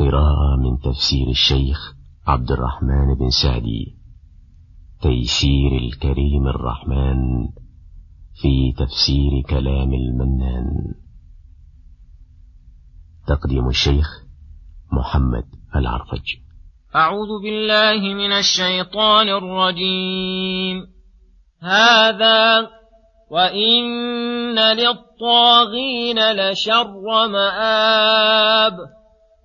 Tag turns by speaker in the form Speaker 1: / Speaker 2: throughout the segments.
Speaker 1: قراءة من تفسير الشيخ عبد الرحمن بن سعدي. تيسير الكريم الرحمن في تفسير كلام المنان. تقديم الشيخ محمد العرفج.
Speaker 2: أعوذ بالله من الشيطان الرجيم. هذا وإن للطاغين لشر مآب.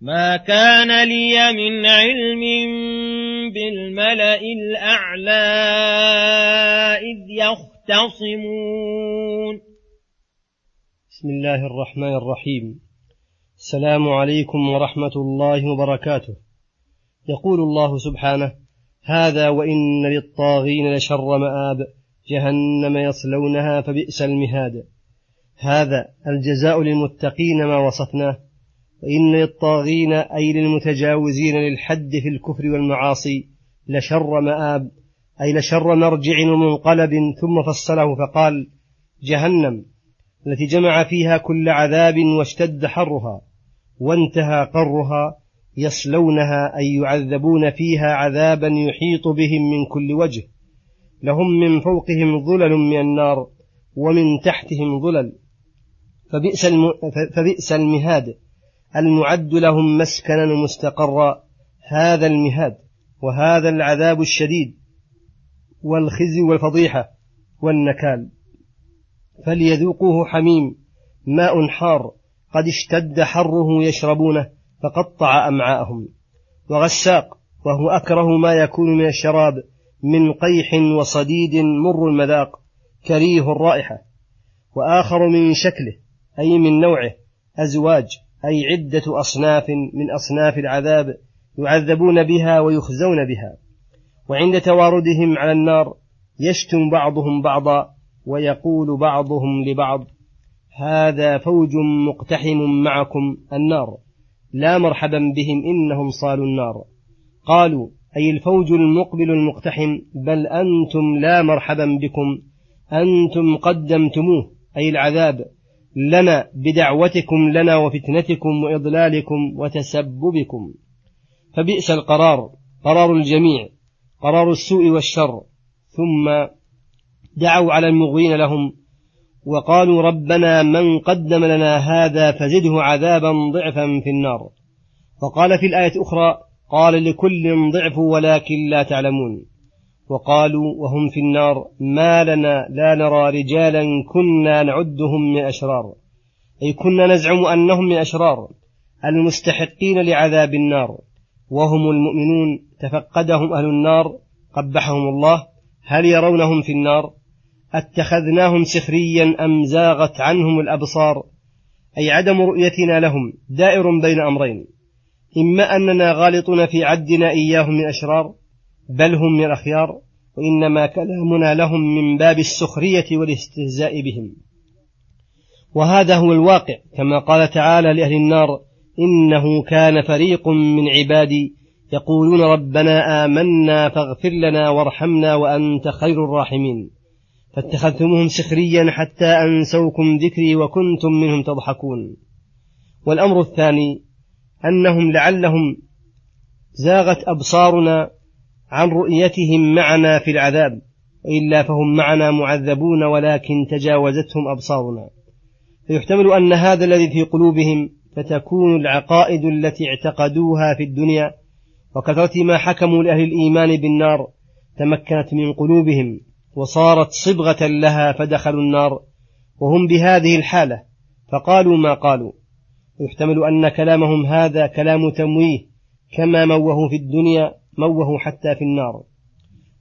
Speaker 2: ما كان لي من علم بالملا الاعلى اذ يختصمون
Speaker 3: بسم الله الرحمن الرحيم السلام عليكم ورحمة الله وبركاته. يقول الله سبحانه هذا وإن للطاغين لشر مآب جهنم يصلونها فبئس المهاد. هذا الجزاء للمتقين ما وصفناه. وإن للطاغين أي للمتجاوزين للحد في الكفر والمعاصي لشر مآب أي لشر مرجع ومنقلب ثم فصله فقال جهنم التي جمع فيها كل عذاب واشتد حرها وانتهى قرها يصلونها أي يعذبون فيها عذابا يحيط بهم من كل وجه لهم من فوقهم ظلل من النار ومن تحتهم ظلل فبئس. فبئس المهاد المعد لهم مسكنا مستقرا. هذا المهاد وهذا العذاب الشديد والخزي والفضيحة والنكال. فليذوقوه حميم ماء حار. قد اشتد حره يشربونه فقطع أمعاءهم. وغساق وهو أكره ما يكون من الشراب من قيح وصديد مر المذاق كريه الرائحة. وآخر من شكله أي من نوعه أزواج. أي عدة أصناف من أصناف العذاب يعذبون بها ويخزون بها. وعند تواردهم على النار يشتم بعضهم بعضا ويقول بعضهم لبعض هذا فوج مقتحم معكم النار. لا مرحبا بهم إنهم صالوا النار. قالوا أي الفوج المقبل المقتحم؟ بل أنتم لا مرحبا بكم أنتم قدمتموه أي العذاب. لنا بدعوتكم لنا وفتنتكم وإضلالكم وتسببكم. فبئس القرار قرار الجميع قرار السوء والشر. ثم دعوا على المغوين لهم وقالوا ربنا من قدم لنا هذا فزده عذابا ضعفا في النار. وقال في الآية الأخرى قال لكل ضعف ولكن لا تعلمون. وقالوا وهم في النار ما لنا لا نرى رجالا كنا نعدهم من أشرار. أي كنا نزعم أنهم من أشرار المستحقين لعذاب النار. وهم المؤمنون تفقدهم أهل النار قبحهم الله. هل يرونهم في النار؟ أتخذناهم سخريا أم زاغت عنهم الأبصار؟ أي عدم رؤيتنا لهم دائر بين أمرين إما أننا غالطون في عدنا إياهم من أشرار بل هم من الأخيار وإنما كلامنا لهم من باب السخرية والاستهزاء بهم. وهذا هو الواقع كما قال تعالى لأهل النار إنه كان فريق من عبادي يقولون ربنا آمنا فاغفر لنا وارحمنا وأنت خير الراحمين. فاتخذتموهم سخريا حتى أنسوكم ذكري وكنتم منهم تضحكون. والأمر الثاني أنهم لعلهم زاغت أبصارنا عن رؤيتهم معنا في العذاب وإلا فهم معنا معذبون ولكن تجاوزتهم أبصارنا. فيحتمل أن هذا الذي في قلوبهم فتكون العقائد التي اعتقدوها في الدنيا وكثرة ما حكموا لأهل الإيمان بالنار تمكنت من قلوبهم وصارت صبغة لها فدخلوا النار وهم بهذه الحالة فقالوا ما قالوا. يحتمل أن كلامهم هذا كلام تمويه كما موهوا في الدنيا موهوا حتى في النار.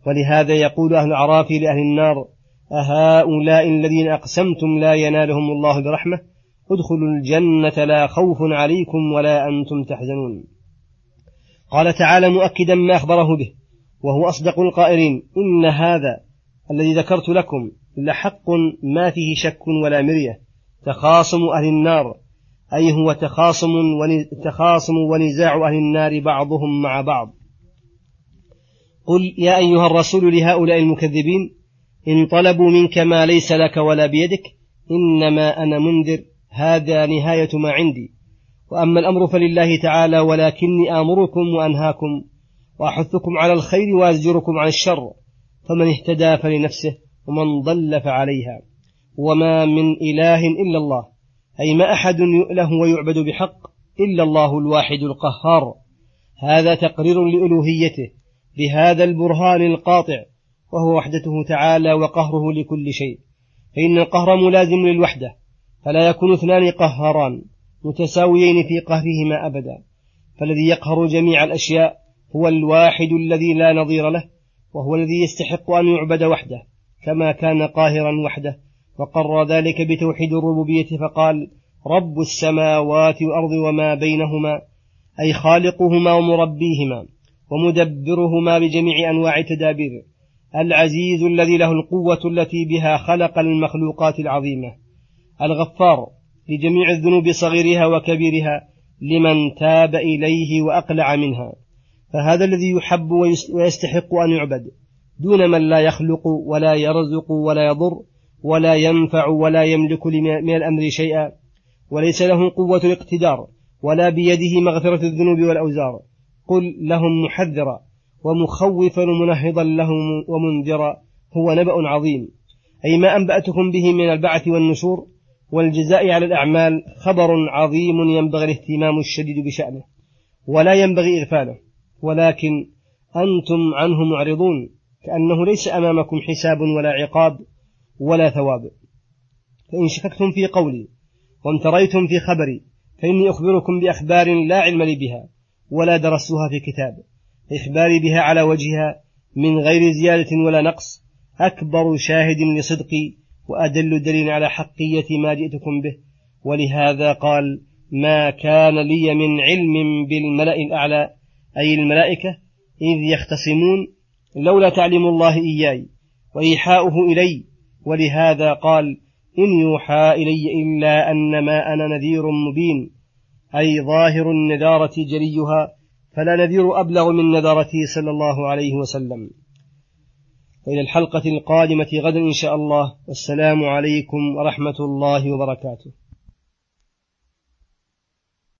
Speaker 3: ولهذا يقول أهل الأعراف لأهل النار أهؤلاء الذين أقسمتم لا ينالهم الله برحمة ادخلوا الجنة لا خوف عليكم ولا أنتم تحزنون. قال تعالى مؤكدا ما أخبره به وهو أصدق القائلين إن هذا الذي ذكرت لكم لحق ما فيه شك ولا مرية تخاصم أهل النار أي هو تخاصم ونزاع أهل النار بعضهم مع بعض. قل يا أيها الرسول لهؤلاء المكذبين إن طلبوا منك ما ليس لك ولا بيدك إنما أنا منذر هذا نهاية ما عندي. وأما الأمر فلله تعالى ولكني آمركم وأنهاكم وأحثكم على الخير وأزجركم عن الشر فمن اهتدى فلنفسه ومن ضل فعليها. وما من إله إلا الله أي ما أحد يؤله ويعبد بحق إلا الله الواحد القهار. هذا تقرير لألوهيته. بهذا البرهان القاطع وهو وحدته تعالى وقهره لكل شيء. فإن القهر ملازم للوحدة فلا يكون اثنان قهاران متساويين في قهرهما أبدا. فالذي يقهر جميع الأشياء هو الواحد الذي لا نظير له وهو الذي يستحق أن يعبد وحده كما كان قاهرا وحده. وقر ذلك بتوحيد الربوبية فقال رب السماوات والأرض وما بينهما أي خالقهما ومربيهما. ومدبرهما بجميع أنواع التدابير. العزيز الذي له القوة التي بها خلق المخلوقات العظيمة. الغفار لجميع الذنوب صغيرها وكبيرها لمن تاب إليه وأقلع منها. فهذا الذي يحب ويستحق أن يعبد. دون من لا يخلق ولا يرزق ولا يضر ولا ينفع ولا يملك من الأمر شيئا. وليس له قوة الاقتدار ولا بيده مغفرة الذنوب والأوزار. قل لهم محذرا ومخوفا ومنهضا لهم ومنذرا هو نبأ عظيم. أي ما أنبأتكم به من البعث والنشور والجزاء على الأعمال خبر عظيم ينبغي الاهتمام الشديد بشأنه ولا ينبغي إغفاله ولكن أنتم عنه معرضون كأنه ليس أمامكم حساب ولا عقاب ولا ثواب. فإن شككتم في قولي وامتريتم في خبري فإني أخبركم بأخبار لا علم لي بها. ولا درستها في كتاب. إخباري بها على وجهها من غير زيادة ولا نقص أكبر شاهد لصدقي وأدل دليل على حقية ما جئتكم به. ولهذا قال ما كان لي من علم بالملأ الأعلى أي الملائكة إذ يختصمون لولا تعلم الله إياي وإيحاؤه إلي. ولهذا قال إن يوحى إلي إلا أنما أنا نذير مبين أي ظاهر النذارة جليها فلا نذير أبلغ من نذارته صلى الله عليه وسلم. وإلى الحلقة القادمة غدا إن شاء الله والسلام عليكم ورحمة الله وبركاته.